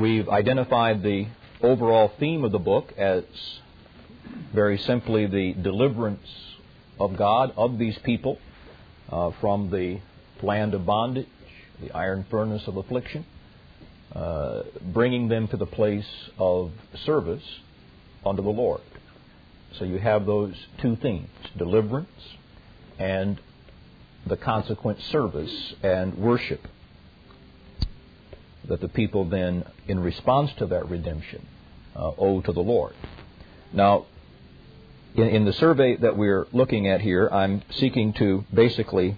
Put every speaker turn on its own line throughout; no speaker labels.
We've identified the overall theme of the book as very simply the deliverance of God of these people uh, from the land of bondage, the iron furnace of affliction, uh, bringing them to the place of service unto the Lord. So you have those two themes deliverance and the consequent service and worship that the people then, in response to that redemption, uh, owe to the Lord. Now, in, in, the survey that we're looking at here, I'm seeking to basically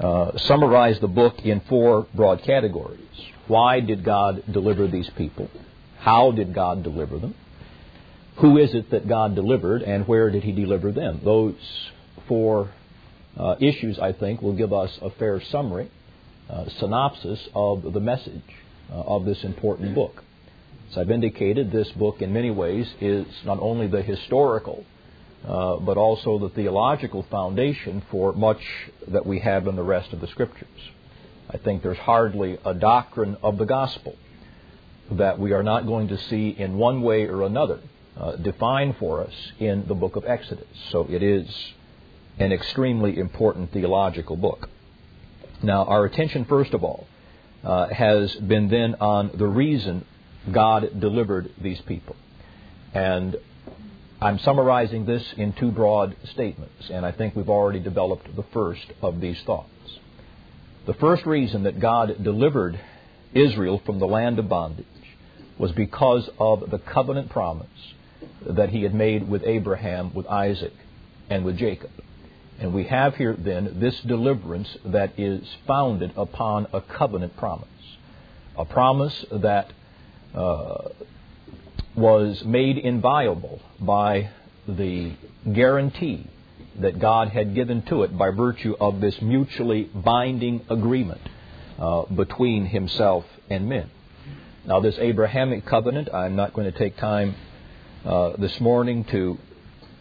uh, summarize the book in four broad categories. Why did God deliver these people? How did God deliver them? Who is it that God delivered, and where did He deliver them? Those four uh, issues, I think, will give us a fair summary, uh, synopsis of the message uh, of this important book. As I've indicated, this book in many ways is not only the historical, uh, but also the theological foundation for much that we have in the rest of the Scriptures. I think there's hardly a doctrine of the gospel that we are not going to see in one way or another uh, defined for us in the book of Exodus. So it is an extremely important theological book. Now, our attention, first of all, uh, has been then on the reason God delivered these people. And I'm summarizing this in two broad statements, and I think we've already developed the first of these thoughts. The first reason that God delivered Israel from the land of bondage was because of the covenant promise that he had made with Abraham, with Isaac, and with Jacob. And we have here then this deliverance that is founded upon a covenant promise. A promise that uh, was made inviolable by the guarantee that God had given to it by virtue of this mutually binding agreement uh, between himself and men. Now, this Abrahamic covenant, I'm not going to take time uh, this morning to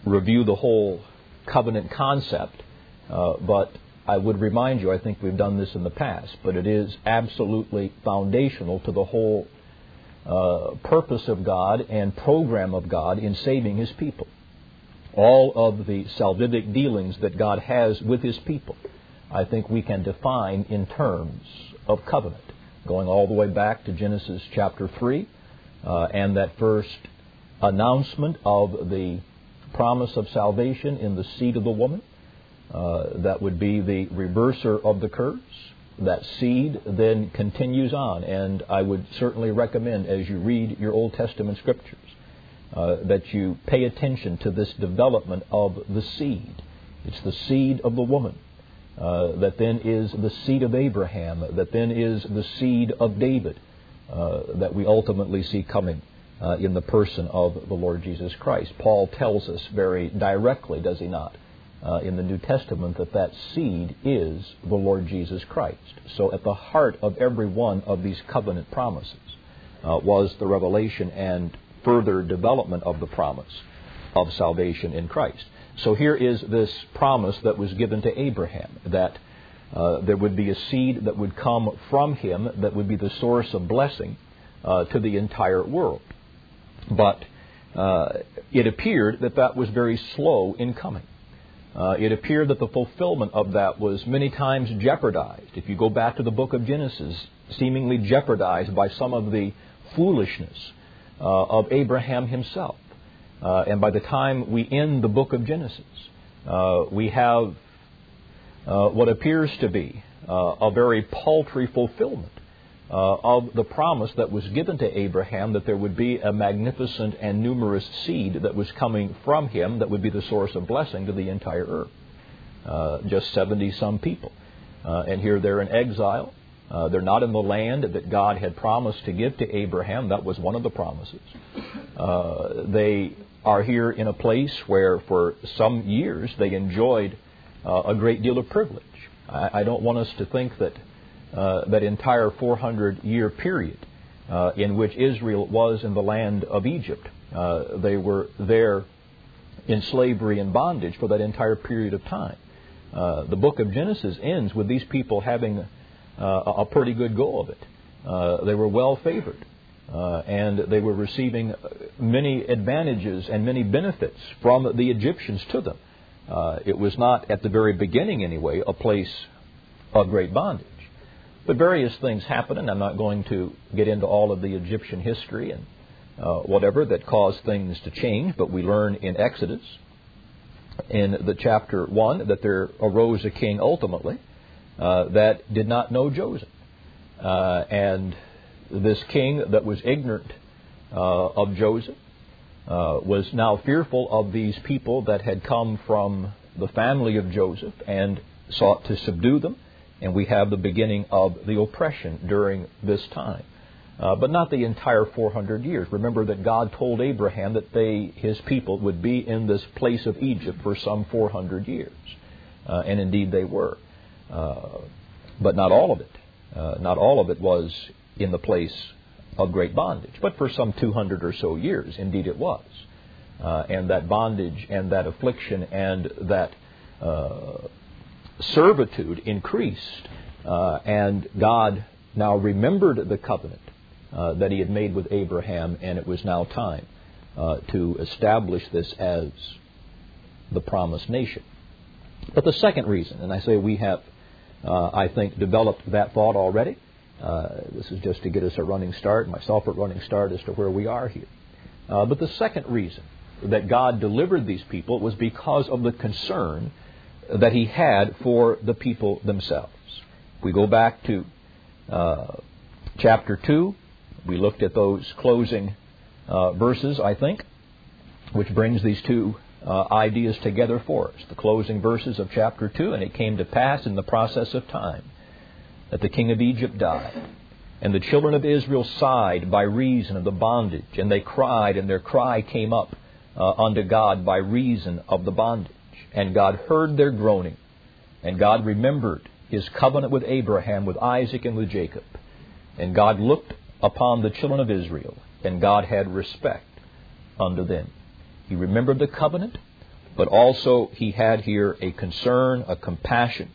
review the whole covenant concept, uh, but I would remind you, I think we've done this in the past, but it is absolutely foundational to the whole uh, purpose of God and program of God in saving His people. All of the salvific dealings that God has with His people, I think we can define in terms of covenant, going all the way back to Genesis chapter 3 uh, and that first announcement of the promise of salvation in the seed of the woman. Uh, that would be the reverser of the curse that seed then continues on. And I would certainly recommend, as you read your Old Testament scriptures, uh, that you pay attention to this development of the seed. It's the seed of the woman. Uh, that then is the seed of Abraham, that then is the seed of David, uh, that we ultimately see coming uh, in the person of the Lord Jesus Christ. Paul tells us very directly, does he not, uh, in the New Testament that that seed is the Lord Jesus Christ. So at the heart of every one of these covenant promises uh, was the revelation and further development of the promise of salvation in Christ. So here is this promise that was given to Abraham that uh, there would be a seed that would come from him that would be the source of blessing uh, to the entire world. But uh, it appeared that that was very slow in coming uh, it appeared that the fulfillment of that was many times jeopardized. If you go back to the book of Genesis, seemingly jeopardized by some of the foolishness uh, of Abraham himself. Uh, and by the time we end the book of Genesis, uh, we have uh, what appears to be a very paltry fulfillment of the promise that was given to Abraham that there would be a magnificent and numerous seed that was coming from him that would be the source of blessing to the entire earth. Uh, just 70 some people. Uh, and here they're in exile. Uh, they're not in the land that God had promised to give to Abraham. That was one of the promises. Uh, they are here in a place where, for some years, they enjoyed uh, a great deal of privilege. I, I don't want us to think that uh, that entire 400 year period uh, in which Israel was in the land of Egypt. Uh, they were there in slavery and bondage for that entire period of time. Uh, the book of Genesis ends with these people having uh, a pretty good go of it. They were well favored. And they were receiving many advantages and many benefits from the Egyptians to them. It was not, at the very beginning anyway, a place of great bondage. But various things happen, and I'm not going to get into all of the Egyptian history and uh, whatever that caused things to change, but we learn in Exodus, in the chapter 1, that there arose a king ultimately uh, that did not know Joseph. Uh, and this king that was ignorant uh, of Joseph uh, was now fearful of these people that had come from the family of Joseph and sought to subdue them. And we have the beginning of the oppression during this time. Uh, but not the entire 400 years. Remember that God told Abraham that they, his people, would be in this place of Egypt for some 400 years. Uh, and indeed they were. Uh, but not all of it. Uh, not all of it was in the place of great bondage. But for some 200 or so years, indeed it was. Uh, and that bondage and that affliction and that uh, servitude increased. Uh, and God now remembered the covenant uh, that he had made with Abraham, and it was now time uh, to establish this as the promised nation. But the second reason, and I say we have, uh, I think, developed that thought already, uh, this is just to get us a running start, myself a running start as to where we are here. Uh, but the second reason that God delivered these people was because of the concern that He had for the people themselves. we go back to uh, chapter 2, we looked at those closing uh, verses, I think, which brings these two uh, ideas together for us. The closing verses of chapter 2, and it came to pass in the process of time that the king of Egypt died. And the children of Israel sighed by reason of the bondage, and they cried, and their cry came up uh, unto God by reason of the bondage. And God heard their groaning, and God remembered his covenant with Abraham, with Isaac, and with Jacob. And God looked upon the children of Israel, and God had respect unto them. He remembered the covenant, but also he had here a concern, a compassion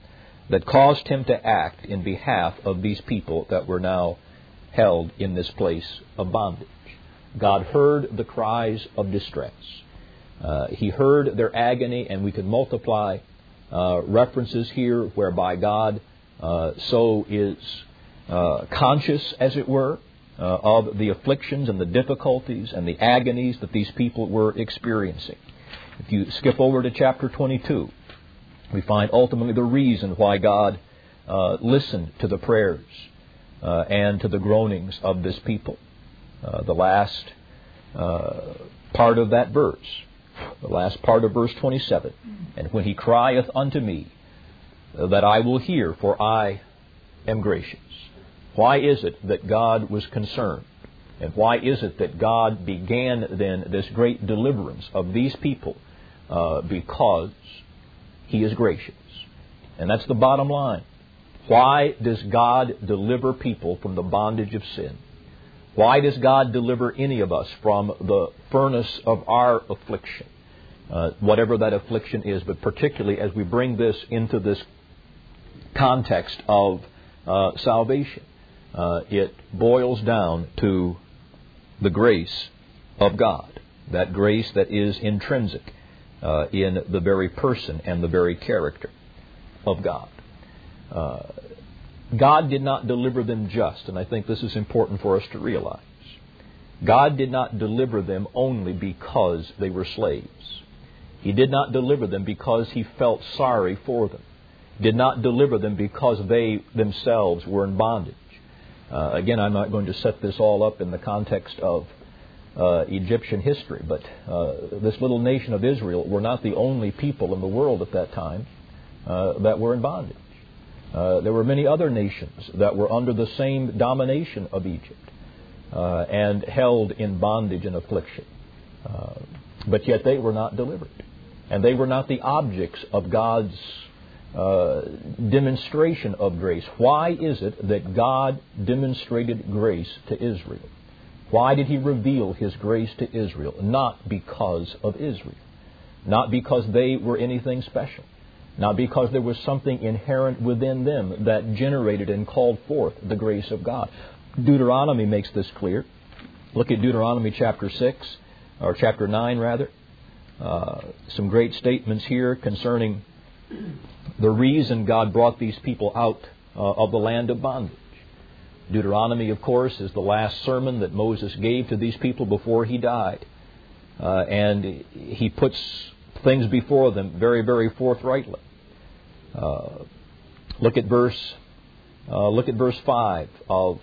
that caused him to act in behalf of these people that were now held in this place of bondage. God heard the cries of distress. Uh, he heard their agony, and we could multiply uh, references here whereby God uh, so is uh, conscious, as it were, uh, of the afflictions and the difficulties and the agonies that these people were experiencing. If you skip over to chapter 22, we find ultimately the reason why God uh, listened to the prayers and to the groanings of this people. The last part of that verse, the last part of verse 27, and when he crieth unto me, that I will hear, for I am gracious. Why is it that God was concerned? And why is it that God began then this great deliverance of these people? Uh, because he is gracious. And that's the bottom line. Why does God deliver people from the bondage of sin? Why does God deliver any of us from the furnace of our affliction? Uh, whatever that affliction is, but particularly as we bring this into this context of uh, salvation, uh, it boils down to the grace of God, that grace that is intrinsic uh, in the very person and the very character of God. God did not deliver them just, and I think this is important for us to realize. God did not deliver them only because they were slaves. He did not deliver them because he felt sorry for them. Did not deliver them because they themselves were in bondage. Uh, again, I'm not going to set this all up in the context of uh, Egyptian history. But uh, this little nation of Israel were not the only people in the world at that time uh, that were in bondage. Uh, there were many other nations that were under the same domination of Egypt uh, and held in bondage and affliction. Uh, but yet they were not delivered. And they were not the objects of God's demonstration of grace. Why is it that God demonstrated grace to Israel? Why did he reveal his grace to Israel? Not because of Israel. Not because they were anything special. Not because there was something inherent within them that generated and called forth the grace of God. Deuteronomy makes this clear. Look at Deuteronomy chapter 6, or chapter 9, rather. Uh, some great statements here concerning the reason God brought these people out uh, of the land of bondage. Deuteronomy, of course, is the last sermon that Moses gave to these people before he died. Uh, and he puts things before them very, very forthrightly. Uh, look at verse. Uh, look at verse five of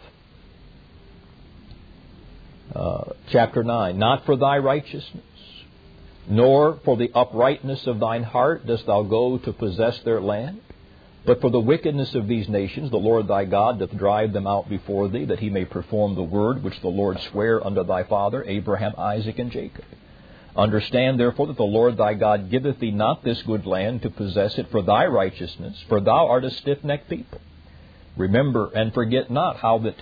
uh, chapter nine. Not for thy righteousness, nor for the uprightness of thine heart dost thou go to possess their land, but for the wickedness of these nations, the Lord thy God doth drive them out before thee, that he may perform the word which the Lord sware unto thy father Abraham, Isaac, and Jacob. Understand therefore that the Lord thy God giveth thee not this good land to possess it for thy righteousness, for thou art a stiff necked people. Remember and forget not how that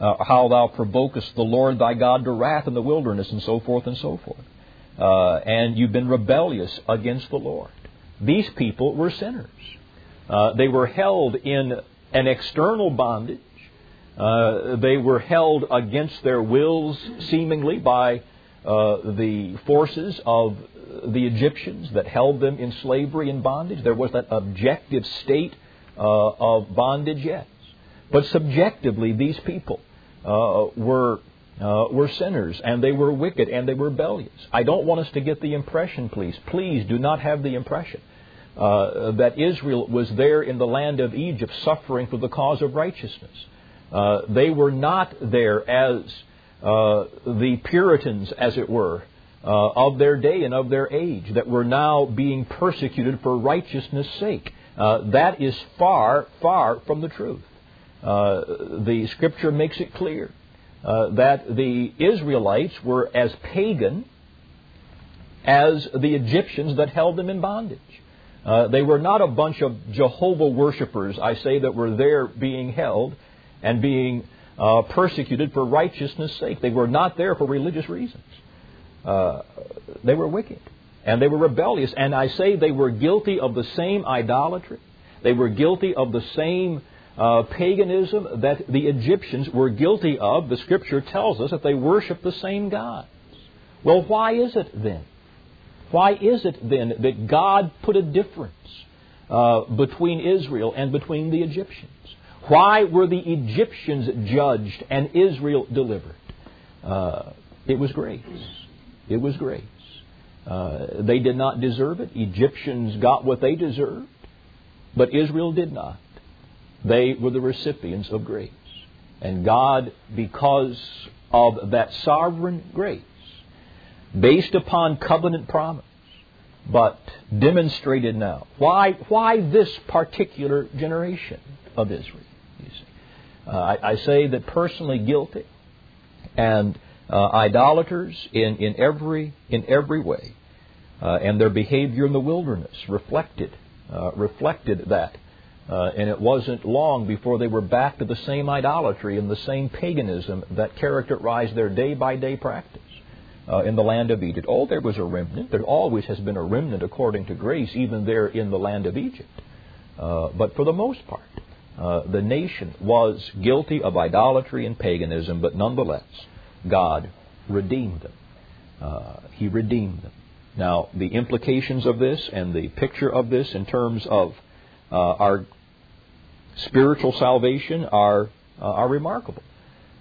uh, how thou provokest the Lord thy God to wrath in the wilderness, and so forth and so forth. Uh, and you've been rebellious against the Lord. These people were sinners. Uh, they were held in an external bondage. Uh, they were held against their wills, seemingly, by uh, the forces of the Egyptians that held them in slavery and bondage. There was that objective state uh, of bondage, yes. But subjectively, these people uh, were uh, were sinners and they were wicked and they were rebellious. I don't want us to get the impression, please, please do not have the impression uh, that Israel was there in the land of Egypt suffering for the cause of righteousness. They were not there as the Puritans, as it were, uh, of their day and of their age, that were now being persecuted for righteousness' sake. Uh, that is far, far from the truth. the Scripture makes it clear that the Israelites were as pagan as the Egyptians that held them in bondage. Uh, they were not a bunch of Jehovah worshippers, I say, that were there being held and being uh, persecuted for righteousness' sake. They were not there for religious reasons. Uh, they were wicked and they were rebellious. And I say they were guilty of the same idolatry. They were guilty of the same uh, paganism that the Egyptians were guilty of. The Scripture tells us that they worship the same gods. Well, why is it then? Why is it then that God put a difference uh, between Israel and between the Egyptians? Why were the Egyptians judged and Israel delivered? Uh, it was grace. It was grace. Uh, they did not deserve it. Egyptians got what they deserved, but Israel did not. They were the recipients of grace. And God, because of that sovereign grace, based upon covenant promise, but demonstrated now. Why, why this particular generation of Israel? Uh, I, I, say that personally guilty and uh, idolaters in, in every in every way, uh, and their behavior in the wilderness reflected uh, reflected that. Uh, and it wasn't long before they were back to the same idolatry and the same paganism that characterized their day by day practice uh, in the land of Egypt. Oh, there was a remnant. There always has been a remnant according to grace, even there in the land of Egypt. But for the most part, uh, the nation was guilty of idolatry and paganism, but nonetheless, God redeemed them. Uh, he redeemed them. Now, the implications of this and the picture of this in terms of uh, our spiritual salvation are, uh, are remarkable.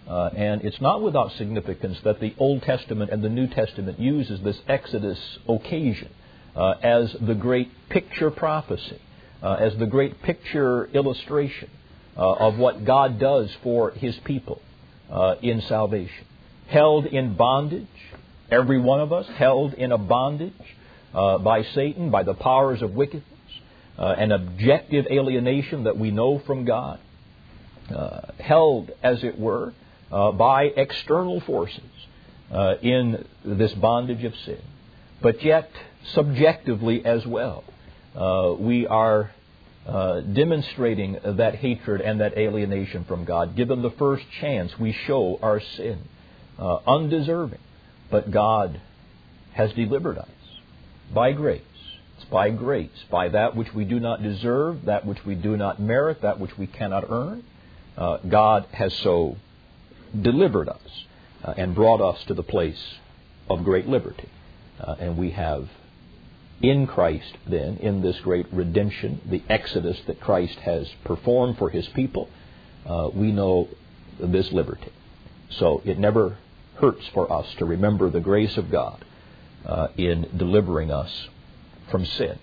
Uh, and it's not without significance that the Old Testament and the New Testament uses this Exodus occasion as the great picture prophecy, uh, as the great picture illustration uh, of what God does for His people uh, in salvation. Held in bondage, every one of us held in a bondage uh, by Satan, by the powers of wickedness, an objective alienation that we know from God, held, as it were, uh, by external forces uh, in this bondage of sin. But yet, subjectively as well, uh, we are uh, demonstrating that hatred and that alienation from God. Given the first chance, we show our sin, uh, undeserving. But God has delivered us by grace. It's by grace, by that which we do not deserve, that which we do not merit, that which we cannot earn. Uh, God has so delivered us uh, and brought us to the place of great liberty. Uh, and we have in Christ, then, in this great redemption, the exodus that Christ has performed for his people, uh, we know this liberty. So it never hurts for us to remember the grace of God uh, in delivering us from sin.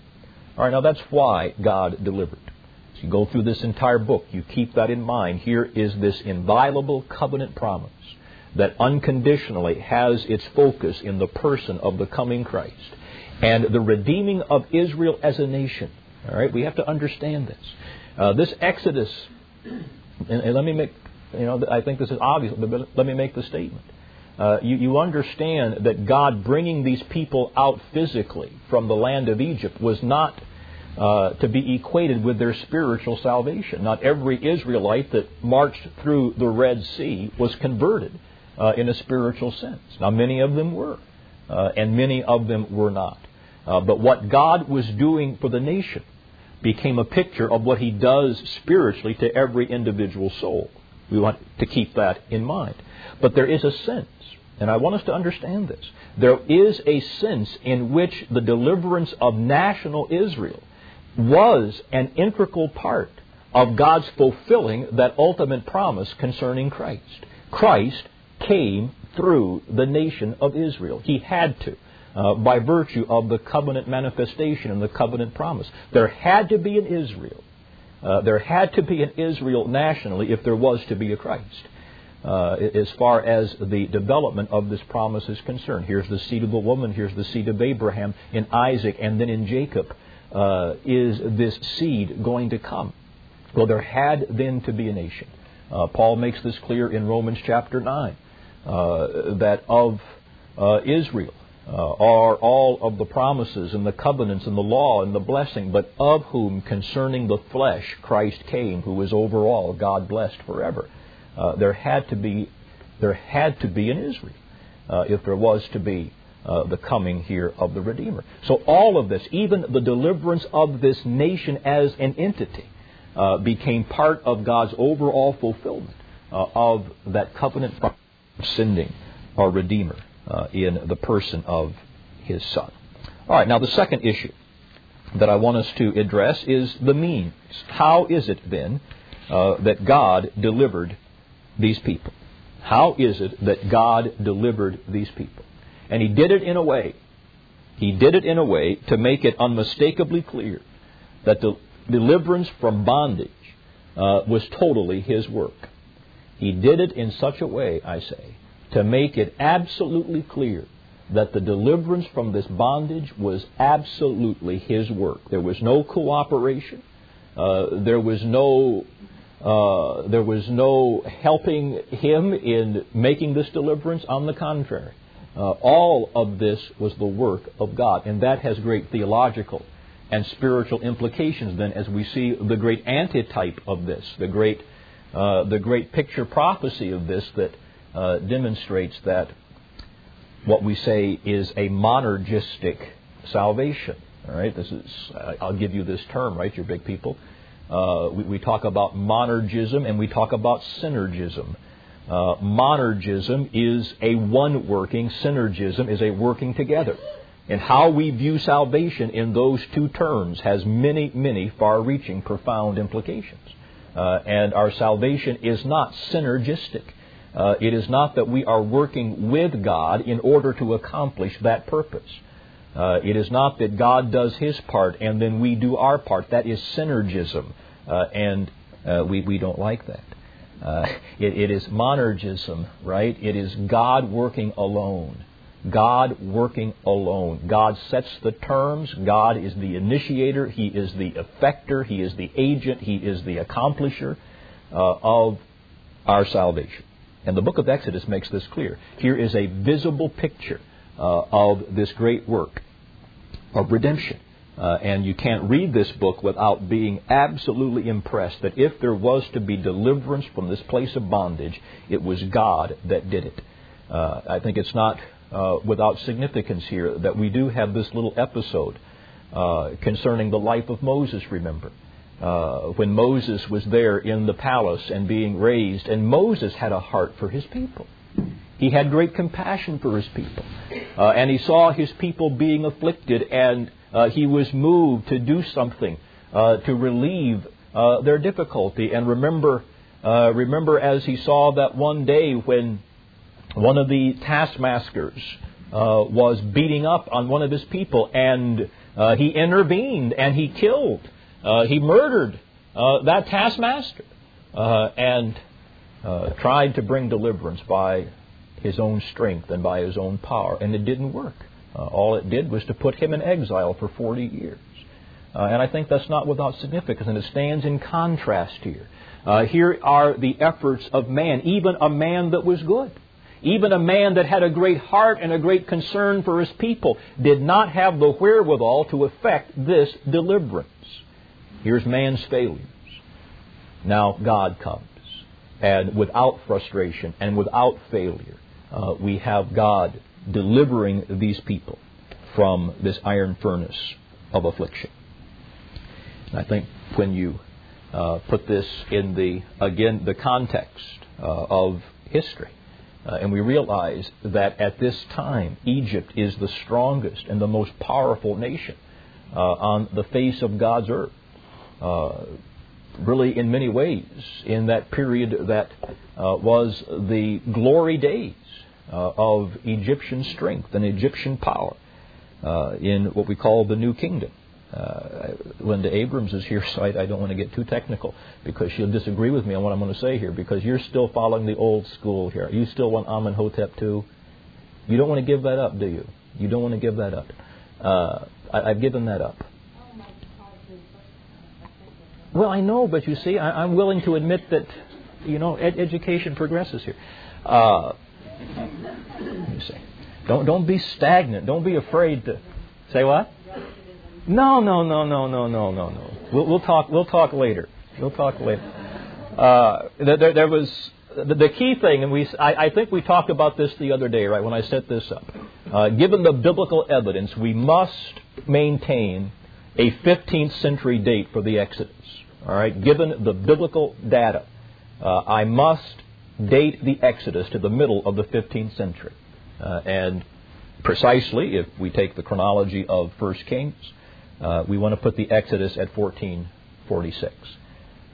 All right, now that's why God delivered. As you go through this entire book, you keep that in mind. Here is this inviolable covenant promise that unconditionally has its focus in the person of the coming Christ and the redeeming of Israel as a nation. All right, we have to understand this. Uh, this Exodus, and, and, let me make, you know, I think this is obvious, but let me make the statement. Uh, you, you understand that God bringing these people out physically from the land of Egypt was not uh, to be equated with their spiritual salvation. Not every Israelite that marched through the Red Sea was converted uh, in a spiritual sense. Now, many of them were, uh, and many of them were not. Uh, but what God was doing for the nation became a picture of what He does spiritually to every individual soul. We want to keep that in mind. But there is a sense, and I want us to understand this. There is a sense in which the deliverance of national Israel was an integral part of God's fulfilling that ultimate promise concerning Christ. Christ came through the nation of Israel. He had to uh, by virtue of the covenant manifestation and the covenant promise. There had to be an Israel. Uh, there had to be an Israel nationally if there was to be a Christ. Uh, as far as the development of this promise is concerned. Here's the seed of the woman, here's the seed of Abraham, in Isaac, and then in Jacob uh, is this seed going to come. Well, there had then to be a nation. Uh, Paul makes this clear in Romans chapter 9 uh, that of uh, Israel, uh, are all of the promises and the covenants and the law and the blessing, but of whom concerning the flesh Christ came, who is over all, God blessed forever. Uh, there had to be there had to be an Israel uh, if there was to be uh, the coming here of the Redeemer. So all of this, even the deliverance of this nation as an entity, uh, became part of God's overall fulfillment uh, of that covenant sending our Redeemer uh, in the person of his Son. All right, now the second issue that I want us to address is the means. How is it then uh, that God delivered these people? How is it that God delivered these people? And He did it in a way, He did it in a way to make it unmistakably clear that the deliverance from bondage uh, was totally His work. He did it in such a way, I say, to make it absolutely clear that the deliverance from this bondage was absolutely his work. There was no cooperation. Uh, there was no uh, there was no helping him in making this deliverance. On the contrary, uh, all of this was the work of God, and that has great theological and spiritual implications. Then, as we see the great antitype of this, the great uh, the great picture prophecy of this that uh, demonstrates that what we say is a monergistic salvation. All right, this is I'll give you this term, right? You're big people. Uh, we, we, talk about monergism and we talk about synergism. Uh, monergism is a one working, synergism is a working together. And how we view salvation in those two terms has many, many far reaching, profound implications. Uh, and our salvation is not synergistic. Uh, it is not that we are working with God in order to accomplish that purpose. Uh, it is not that God does His part and then we do our part. That is synergism, uh, and uh, we, we don't like that. Uh, it, it is monergism, right? It is God working alone. God working alone. God sets the terms. God is the initiator. He is the effector. He is the agent. He is the accomplisher uh, of our salvation. And the book of Exodus makes this clear. Here is a visible picture uh, of this great work of redemption. Uh, and you can't read this book without being absolutely impressed that if there was to be deliverance from this place of bondage, it was God that did it. Uh, I think it's not uh, without significance here that we do have this little episode uh, concerning the life of Moses, remember. Uh, when Moses was there in the palace and being raised, and Moses had a heart for his people. He had great compassion for his people. Uh, and he saw his people being afflicted, and uh, he was moved to do something uh, to relieve uh, their difficulty. And remember, remember as he saw that one day when one of the taskmasters was beating up on one of his people, and he intervened and he killed, he murdered that taskmaster, and tried to bring deliverance by his own strength and by his own power, and it didn't work. Uh, all it did was to put him in exile for 40 years. Uh, and I think that's not without significance, and it stands in contrast here. Uh, here are the efforts of man, even a man that was good. Even a man that had a great heart and a great concern for his people did not have the wherewithal to effect this deliverance. Here's man's failures. Now God comes. And without frustration and without failure, uh, we have God delivering these people from this iron furnace of affliction. And I think when you uh, put this in the again the context uh, of history, uh, and we realize that at this time Egypt is the strongest and the most powerful nation uh, on the face of God's earth. Uh, really, in many ways, in that period that uh, was the glory days uh, of Egyptian strength and Egyptian power uh, in what we call the New Kingdom. Uh, Linda Abrams is here, so I, I, don't want to get too technical because she'll disagree with me on what I'm going to say here because you're still following the old school here. You still want Amenhotep II? You don't want to give that up, do you? You don't want to give that up. Uh, I, I've given that up. Well, I know, but you see, I, am willing to admit that, you know, ed- education progresses here. Uh, you say. Don't don't be stagnant. Don't be afraid to say what? No, no, no, no, no, no, no, no. We'll, we'll talk. We'll talk later. We'll talk later. Uh, there, there was the, the, key thing, and we I, I, think we talked about this the other day, right? When I set this up, uh, given the biblical evidence, we must maintain a 15th century date for the Exodus. All right, given the biblical data, uh, I must date the Exodus to the middle of the 15th century. Uh, and precisely, if we take the chronology of 1 Kings, uh, we want to put the Exodus at 1446.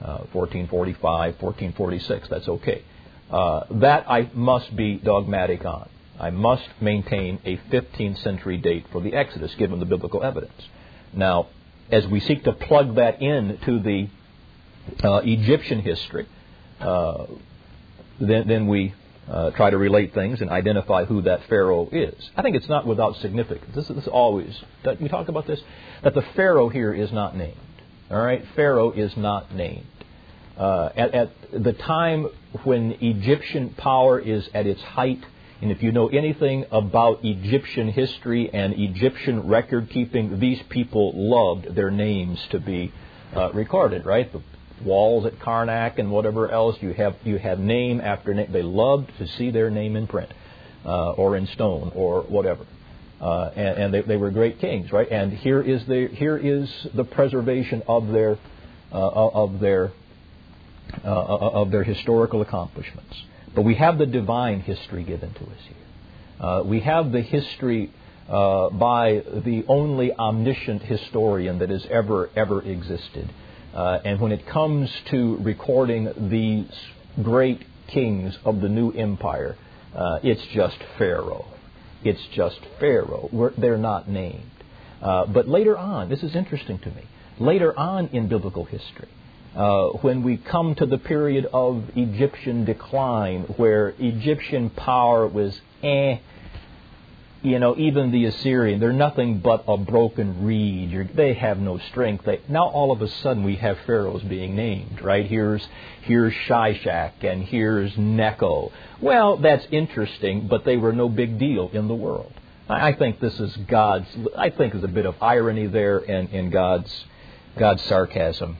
Uh, 1445, 1446, that's okay. Uh, that I must be dogmatic on. I must maintain a 15th century date for the Exodus, given the biblical evidence. Now, as we seek to plug that in to the uh, Egyptian history, uh, then, then we uh, try to relate things and identify who that Pharaoh is. I think it's not without significance. This, is always, we talk about this, that the Pharaoh here is not named. All right? Pharaoh is not named. Uh, at, at the time when Egyptian power is at its height, and if you know anything about Egyptian history and Egyptian record keeping, these people loved their names to be uh, recorded, right? The walls at Karnak and whatever else. You have you have name after name. They loved to see their name in print uh, or in stone or whatever. Uh, and, and they, they, were great kings, right? And here is the here is the preservation of their uh, of their uh, of their historical accomplishments. But we have the divine history given to us here. Uh, we have the history uh, by the only omniscient historian that has ever ever existed. Uh, and when it comes to recording these great kings of the new empire, uh, it's just Pharaoh. It's just Pharaoh. We're, they're not named. Uh, but later on, this is interesting to me, later on in biblical history, uh, when we come to the period of Egyptian decline, where Egyptian power was eh, you know, even the Assyrian, they're nothing but a broken reed. They have no strength. They, now all of a sudden we have pharaohs being named, right? Here's here's Shishak and here's Necho. Well, that's interesting, but they were no big deal in the world. I, think this is God's. I think there's a bit of irony there in God's God's sarcasm.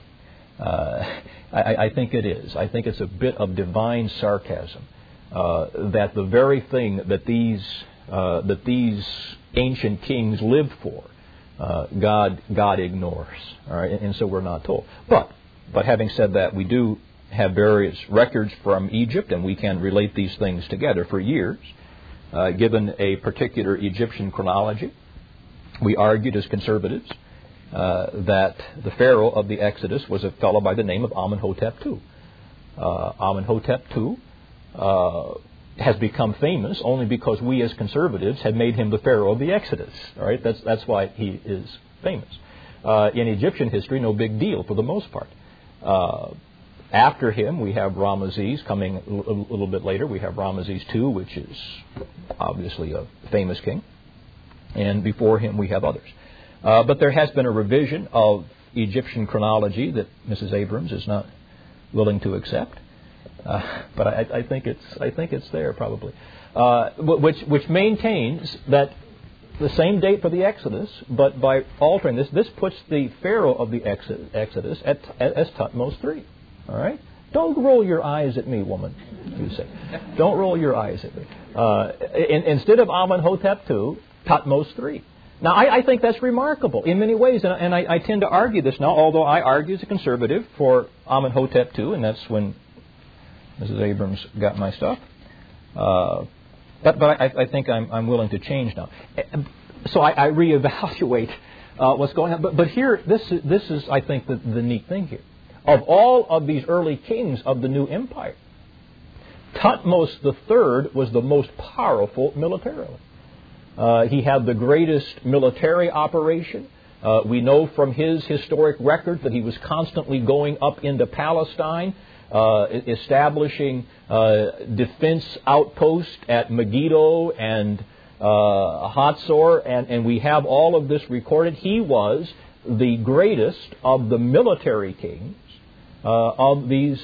Uh, I, I think it is. I think it's a bit of divine sarcasm uh, that the very thing that these uh, that these ancient kings lived for, uh, God God ignores. All right, and, and so we're not told. But but having said that, we do have various records from Egypt, and we can relate these things together for years. Uh, given a particular Egyptian chronology, we argued as conservatives uh, that the Pharaoh of the Exodus was a fellow by the name of Amenhotep II. Uh, Amenhotep II uh, has become famous only because we as conservatives have made him the Pharaoh of the Exodus. All right, that's that's why he is famous. Uh, in Egyptian history, no big deal for the most part. Uh, after him, we have Ramesses coming a little bit later. We have Ramesses II, which is obviously a famous king. And before him, we have others. Uh, but there has been a revision of Egyptian chronology that Mrs. Abrams is not willing to accept. Uh, but I, I, think it's I think it's there probably, uh, which which maintains that the same date for the Exodus, but by altering this, this puts the Pharaoh of the Exodus at, as Thutmose three. All right? Don't roll your eyes at me, woman, you say. Don't roll your eyes at me. Uh, in, instead of Amenhotep II, Thutmose III. Now, I, I, think that's remarkable in many ways, and, and I, I, tend to argue this now, although I argue as a conservative for Amenhotep II, and that's when Mrs. Abrams got my stuff. Uh, but but I, I think I'm, I'm willing to change now. So I, reevaluate uh, what's going on. But, but here, this is, this is, I think, the, the neat thing here of all of these early kings of the new empire, Thutmose III was the most powerful militarily. Uh, he had the greatest military operation. Uh, we know from his historic record that he was constantly going up into Palestine, uh, establishing uh, defense outposts at Megiddo and uh, Hatzor, and, and we have all of this recorded. He was the greatest of the military kings uh, of these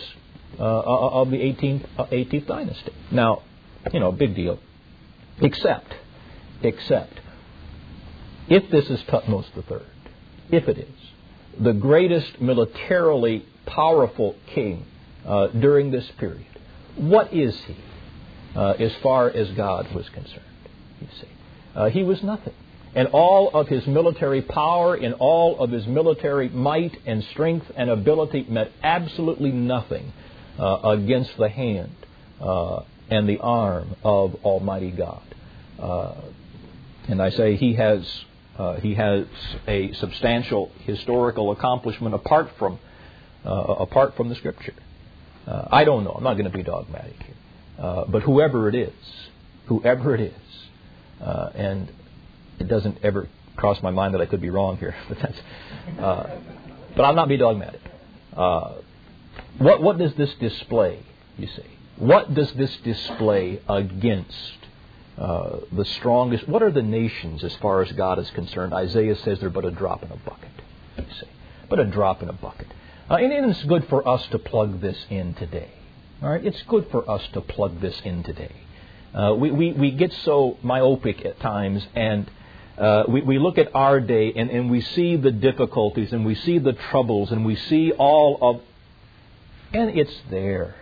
of the 18th, 18th dynasty. Now, you know, big deal. Except, except, if this is Thutmose III, if it is, the greatest militarily powerful king uh, during this period, what is he uh, as far as God was concerned? You see, uh, he was nothing and all of his military power, in all of his military might and strength and ability, meant absolutely nothing uh, against the hand uh, and the arm of Almighty God. Uh, and I say he has uh, he has a substantial historical accomplishment apart from uh, apart from the Scripture. Uh, I don't know. I'm not going to be dogmatic here, but whoever it is, whoever it is, and it doesn't ever cross my mind that I could be wrong here, but that's. Uh, but I'll not be dogmatic. Uh, what what does this display? You see, what does this display against uh, the strongest? What are the nations as far as God is concerned? Isaiah says they're but a drop in a bucket. You see, but a drop in a bucket. Uh, and it's good for us to plug this in today. All right, it's good for us to plug this in today. Uh, we, we, we get so myopic at times and uh, we, we look at our day and, and we see the difficulties and we see the troubles and we see all of, and it's there.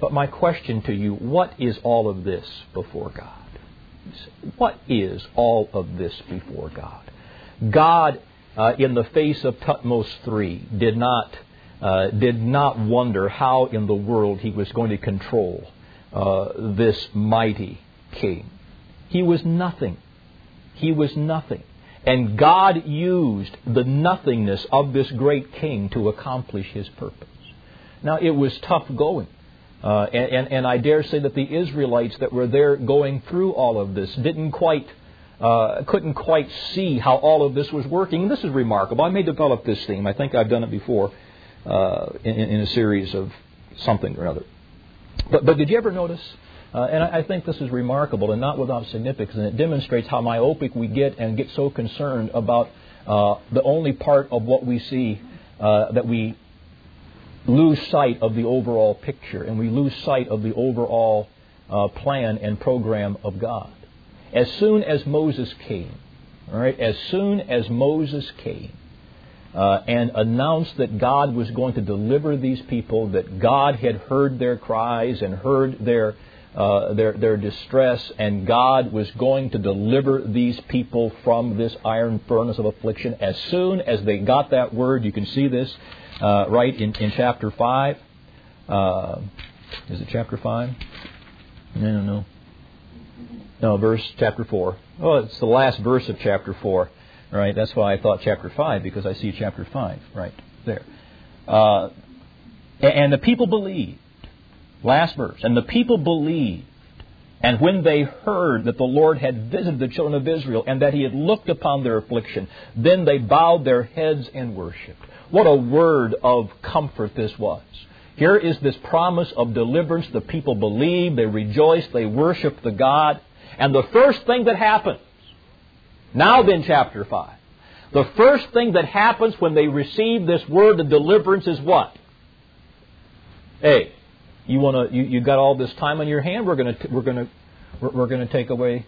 But my question to you, what is all of this before God? What is all of this before God? God, uh, in the face of Thutmose III, did not, uh, did not wonder how in the world he was going to control uh, this mighty king. He was nothing he was nothing. And God used the nothingness of this great king to accomplish his purpose. Now, it was tough going. Uh, and, and, and, I dare say that the Israelites that were there going through all of this didn't quite, uh, couldn't quite see how all of this was working. This is remarkable. I may develop this theme. I think I've done it before uh, in, in, a series of something or another. But, but did you ever notice uh, and I, I, think this is remarkable and not without significance, and it demonstrates how myopic we get and get so concerned about uh, the only part of what we see that we lose sight of the overall picture and we lose sight of the overall uh, plan and program of God. As soon as Moses came, all right, as soon as Moses came, uh, and announced that God was going to deliver these people, that God had heard their cries and heard their uh, their, their distress, and God was going to deliver these people from this iron furnace of affliction. As soon as they got that word, you can see this uh, right in, in chapter 5. Uh, is it chapter 5? No, no, no. Verse chapter 4. Oh, it's the last verse of chapter 4. Right? That's why I thought chapter 5, because I see chapter 5 right there. Uh, and the people believed. Last verse. And the people believed. And when they heard that the Lord had visited the children of Israel and that he had looked upon their affliction, then they bowed their heads and worshiped. What a word of comfort this was. Here is this promise of deliverance. The people believe, they rejoice, they worship the God. And the first thing that happens, now then, chapter 5, the first thing that happens when they receive this word of deliverance is what? Hey, you want to? You, you got all this time on your hand. We're going to we're to we're, we're to take away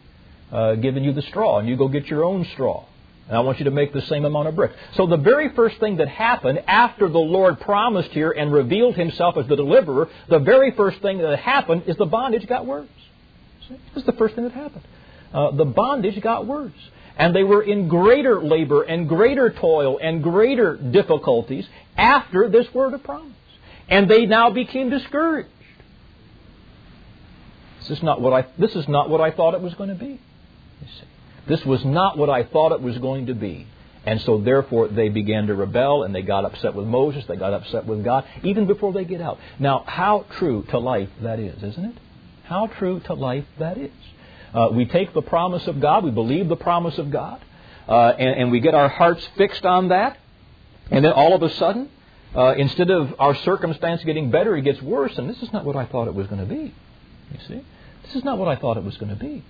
uh, giving you the straw, and you go get your own straw. And I want you to make the same amount of bricks. So the very first thing that happened after the Lord promised here and revealed Himself as the deliverer, the very first thing that happened is the bondage got worse. See? This is the first thing that happened. Uh, the bondage got worse. And they were in greater labor and greater toil and greater difficulties after this word of promise. And they now became discouraged. This is not what I, this is not what I thought it was going to be. This was not what I thought it was going to be. And so, therefore, they began to rebel and they got upset with Moses. They got upset with God, even before they get out. Now, how true to life that is, isn't it? How true to life that is. Uh, we take the promise of God, we believe the promise of God, uh, and, and, we get our hearts fixed on that, and then all of a sudden, uh, instead of our circumstance getting better, it gets worse, and this is not what I thought it was going to be. You see? This is not what I thought it was going to be.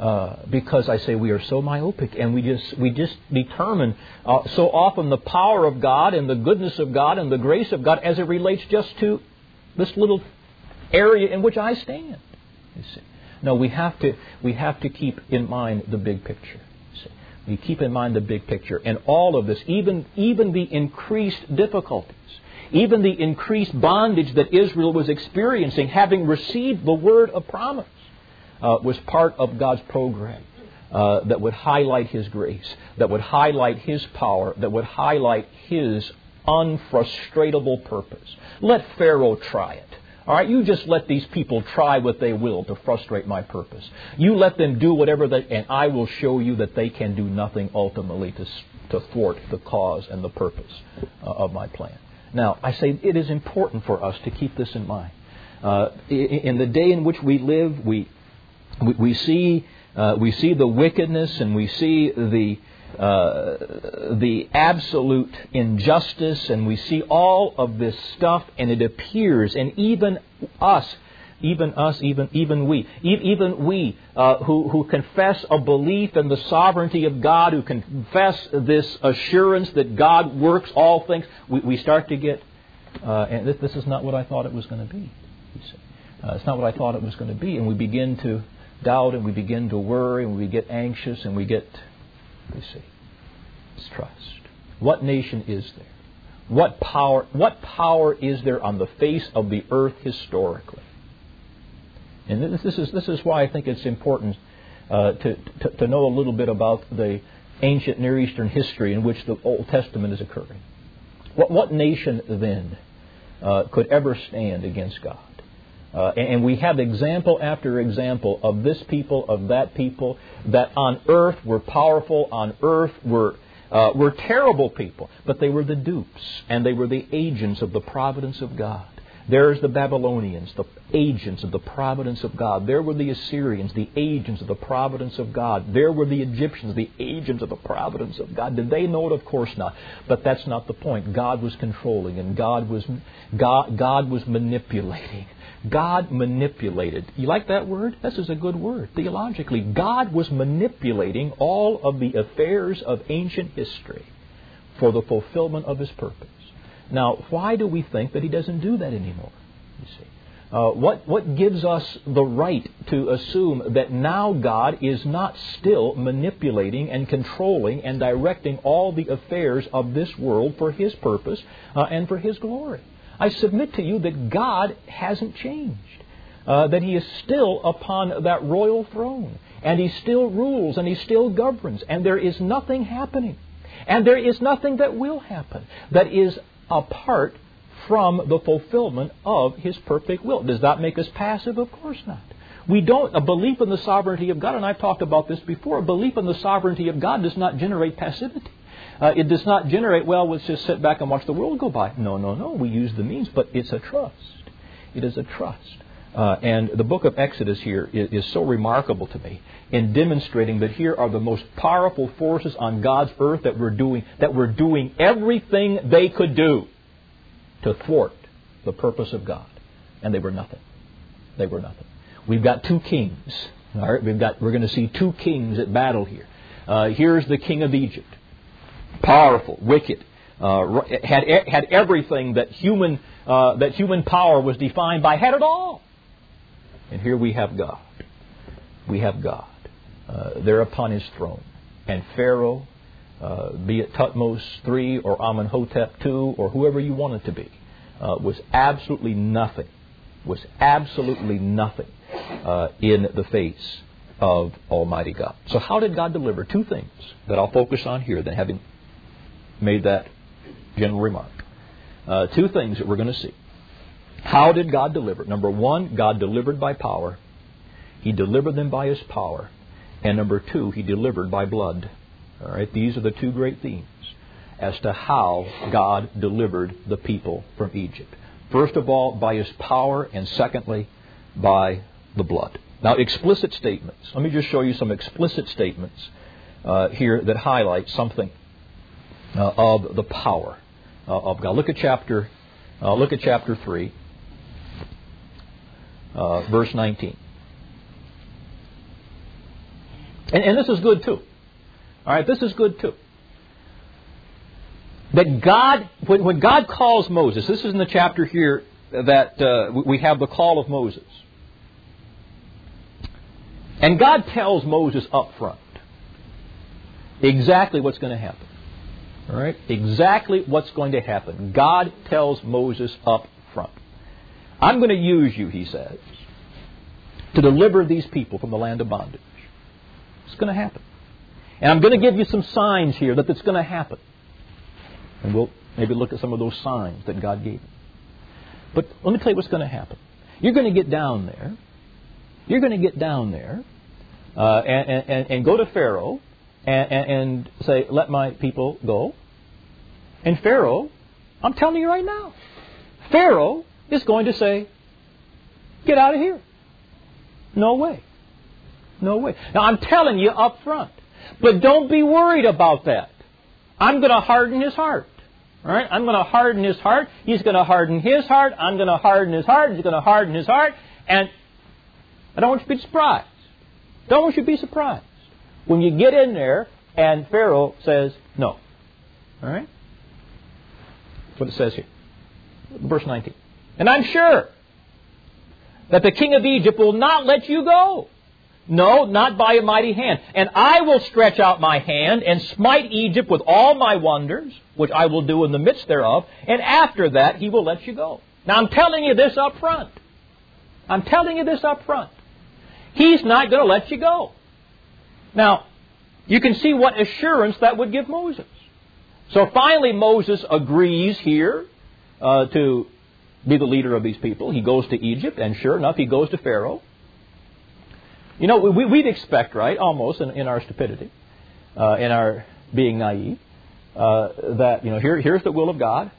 Uh, because I say we are so myopic and we just we just determine uh, so often the power of God and the goodness of God and the grace of God as it relates just to this little area in which I stand. No, we have to we have to keep in mind the big picture. We keep in mind the big picture and all of this, even even the increased difficulties. Even the increased bondage that Israel was experiencing, having received the word of promise uh, was part of God's program. Uh, that would highlight His grace, that would highlight His power, that would highlight His unfrustratable purpose. Let Pharaoh try it. All right, you just let these people try what they will to frustrate my purpose. You let them do whatever they, and I will show you that they can do nothing ultimately to, to thwart the cause and the purpose uh, of my plan. Now, I say it is important for us to keep this in mind. Uh, in the day in which we live, we we, we see uh, we see the wickedness and we see the uh, the absolute injustice and we see all of this stuff and it appears. And even us even us even even we even we uh, who who confess a belief in the sovereignty of God who confess this assurance that God works all things we, we start to get uh, and this, this, is not what I thought it was going to be uh, it's not what I thought it was going to be. And we begin to doubt and we begin to worry and we get anxious and we get, you see, distrust. What nation is there? What power, what power is there on the face of the earth historically? And this, is, this is why I think it's important uh, to, to, to know a little bit about the ancient Near Eastern history in which the Old Testament is occurring. What, what nation then uh, could ever stand against God? Uh, and we have example after example of this people, of that people, that on earth were powerful, on earth were, uh, were terrible people, but they were the dupes, and they were the agents of the providence of God. There's the Babylonians, the agents of the providence of God. There were the Assyrians, the agents of the providence of God. There were the Egyptians, the agents of the providence of God. Did they know it? Of course not. But that's not the point. God was controlling and God was, God, God was manipulating. God manipulated. You like that word? This is a good word. Theologically, God was manipulating all of the affairs of ancient history for the fulfillment of His purpose. Now, why do we think that He doesn't do that anymore? You see. Uh, what, what gives us the right to assume that now God is not still manipulating and controlling and directing all the affairs of this world for His purpose uh, and for His glory? I submit to you that God hasn't changed. uh, that he is still upon that royal throne. And he still rules and he still governs. And there is nothing happening. And there is nothing that will happen that is apart from the fulfillment of his perfect will. Does that make us passive? Of course not. We don't, a belief in the sovereignty of God, and I've talked about this before, a belief in the sovereignty of God does not generate passivity. Uh, it does not generate, well, let's just sit back and watch the world go by. No, no, no. We use the means, but it's a trust. It is a trust. Uh, and the book of Exodus here is, is, so remarkable to me in demonstrating that here are the most powerful forces on God's earth that were doing that were doing everything they could do to thwart the purpose of God, and they were nothing. They were nothing. We've got two kings. All right, we've got we're going to see two kings at battle here. Uh, here's the king of Egypt, powerful, wicked, uh, had had everything that human uh, that human power was defined by, had it all. And here we have God. We have God uh, there upon his throne. And Pharaoh, uh, be it Thutmose III or Amenhotep II or whoever you want it to be, uh, was absolutely nothing, was absolutely nothing uh, in the face of Almighty God. So, how did God deliver? Two things that I'll focus on here, then having made that general remark. Uh, two things that we're going to see. How did God deliver? Number one, God delivered by power. He delivered them by His power. And number two, He delivered by blood. All right, these are the two great themes as to how God delivered the people from Egypt. First of all, by His power, and secondly, by the blood. Now, explicit statements. Let me just show you some explicit statements uh, here that highlight something uh, of the power uh, of God. Look at chapter. Uh, look at chapter three uh, verse 19. And, and this is good too. All right, this is good too. That God, when, when God calls Moses, this is in the chapter here that uh, we have the call of Moses. And God tells Moses up front exactly what's going to happen. All right? Exactly what's going to happen. God tells Moses up front. I'm going to use you, he says, to deliver these people from the land of bondage. It's going to happen. And I'm going to give you some signs here that it's going to happen. And we'll maybe look at some of those signs that God gave. But let me tell you what's going to happen. You're going to get down there. You're going to get down there uh, and, and, and, go to Pharaoh and, and say, Let my people go. And Pharaoh, I'm telling you right now, Pharaoh is going to say, Get out of here. No way. No way. Now, I'm telling you up front. But don't be worried about that. I'm going to harden his heart. All right? I'm going to harden his heart. He's going to harden his heart. I'm going to harden his heart. He's going to harden his heart. And I don't want you to be surprised. Don't want you to be surprised when you get in there and Pharaoh says no. All right? That's what it says here. Verse 19. And I'm sure that the king of Egypt will not let you go. No, not by a mighty hand. And I will stretch out my hand and smite Egypt with all my wonders, which I will do in the midst thereof, and after that he will let you go. Now I'm telling you this up front. I'm telling you this up front. He's not going to let you go. Now, you can see what assurance that would give Moses. So finally, Moses agrees here uh, to be the leader of these people. He goes to Egypt, and sure enough, he goes to Pharaoh. You know, we, would expect, right, almost in, in our stupidity, uh, in our being naive, uh, that, you know, here, here's the will of God.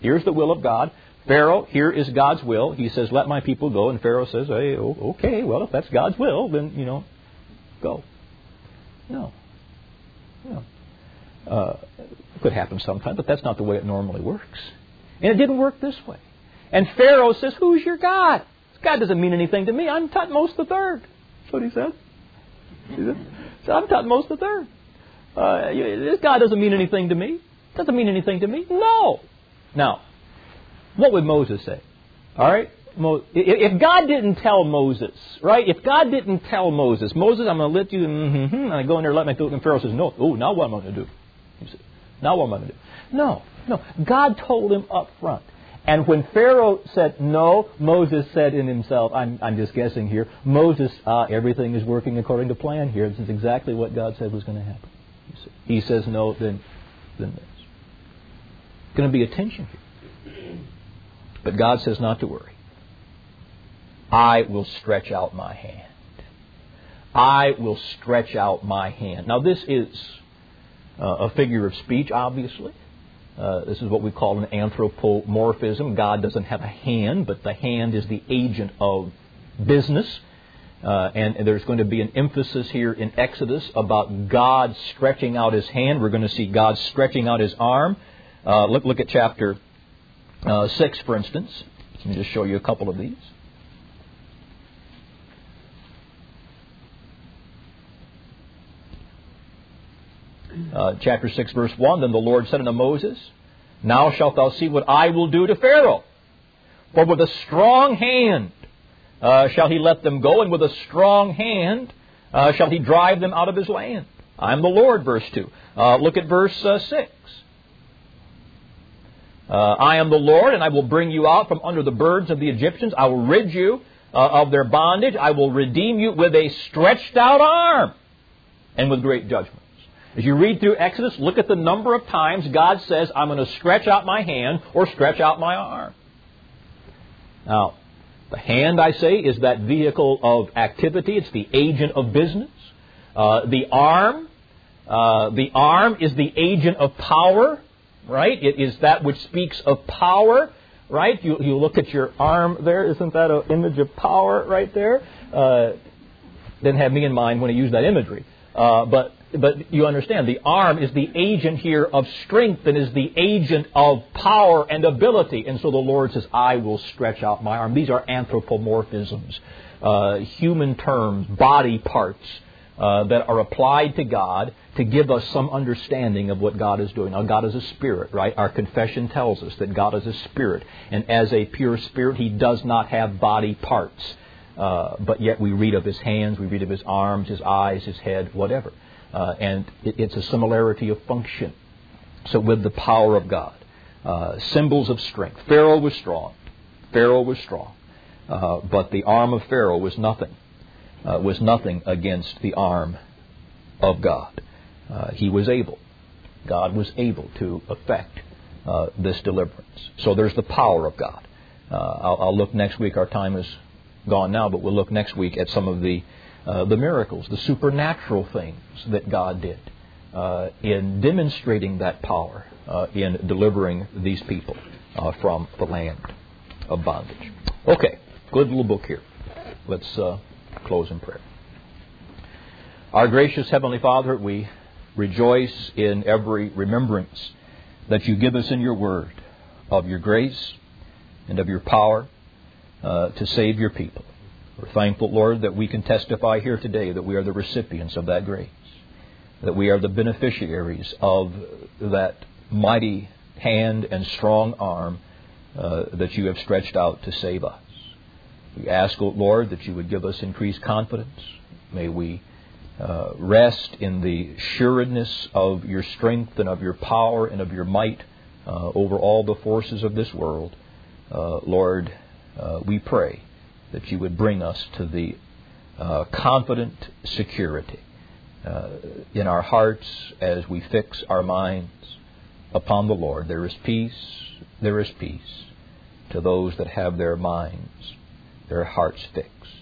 Here's the will of God. Pharaoh, here is God's will. He says, let my people go. And Pharaoh says, hey, okay, well, if that's God's will, then, you know, go. No. No. Uh, it could happen sometime, but that's not the way it normally works. And it didn't work this way. And Pharaoh says, Who's your God? God doesn't mean anything to me. I'm Thutmose the third. That's what he said. He said so I'm Thutmose the third. Uh, this God doesn't mean anything to me. Doesn't mean anything to me. No. Now, what would Moses say? All right? If God didn't tell Moses, right? If God didn't tell Moses, Moses, I'm going to let you, mm-hmm, and I go in there, let my do and Pharaoh says, no. Oh, now what am I going to do? He said, now what am I going to do? No, no. God told him up front. And when Pharaoh said no, Moses said in himself, I'm, I'm just guessing here, Moses, uh, everything is working according to plan here. This is exactly what God said was going to happen. He says no, then, then this. Going to be a tension here. But God says not to worry. I will stretch out my hand. I will stretch out my hand. Now, this is uh, a figure of speech, obviously. Uh, this is what we call an anthropomorphism. God doesn't have a hand, but the hand is the agent of business. Uh, and, there's going to be an emphasis here in Exodus about God stretching out his hand. We're going to see God stretching out his arm. Uh, look, look at chapter uh, 6, for instance. Let me just show you a couple of these. Uh, chapter 6, verse 1 Then the Lord said unto Moses, Now shalt thou see what I will do to Pharaoh. For with a strong hand uh, shall he let them go, and with a strong hand uh, shall he drive them out of his land. I am the Lord, verse 2. Uh, look at verse uh, 6. Uh, I am the Lord, and I will bring you out from under the burdens of the Egyptians. I will rid you of their bondage. I will redeem you with a stretched out arm and with great judgment. As you read through Exodus, look at the number of times God says, I'm going to stretch out my hand or stretch out my arm. Now, the hand, I say, is that vehicle of activity. It's the agent of business. Uh, the arm, uh, the arm is the agent of power, right? It is that which speaks of power, right? You, you look at your arm there. Isn't that an image of power right there? Uh, didn't have me in mind when I used that imagery. Uh, but but you understand, the arm is the agent here of strength and is the agent of power and ability. And so the Lord says, I will stretch out my arm. These are anthropomorphisms, uh, human terms, body parts uh, that are applied to God to give us some understanding of what God is doing. Now, God is a spirit, right? Our confession tells us that God is a spirit. And as a pure spirit, He does not have body parts. Uh, but yet we read of His hands, we read of His arms, His eyes, His head, whatever. Uh, and it, it's a similarity of function. So, with the power of God, uh, symbols of strength. Pharaoh was strong. Pharaoh was strong. Uh, but the arm of Pharaoh was nothing, uh, was nothing against the arm of God. Uh, he was able. God was able to effect uh, this deliverance. So there's the power of God. I'll, I'll look next week. Our time is gone now, but we'll look next week at some of the uh, the miracles, the supernatural things that God did uh, in demonstrating that power uh, in delivering these people uh, from the land of bondage. Okay, good little book here. Let's uh, close in prayer. Our gracious Heavenly Father, we rejoice in every remembrance that you give us in your word of your grace and of your power to save your people. We're thankful, Lord, that we can testify here today that we are the recipients of that grace, that we are the beneficiaries of that mighty hand and strong arm uh, that you have stretched out to save us. We ask, Lord, that you would give us increased confidence. May we uh, rest in the sureness of your strength and of your power and of your might uh, over all the forces of this world. Uh, Lord, uh, we pray that you would bring us to the uh, confident security uh, in our hearts as we fix our minds upon the Lord. There is peace, there is peace to those that have their minds, their hearts fixed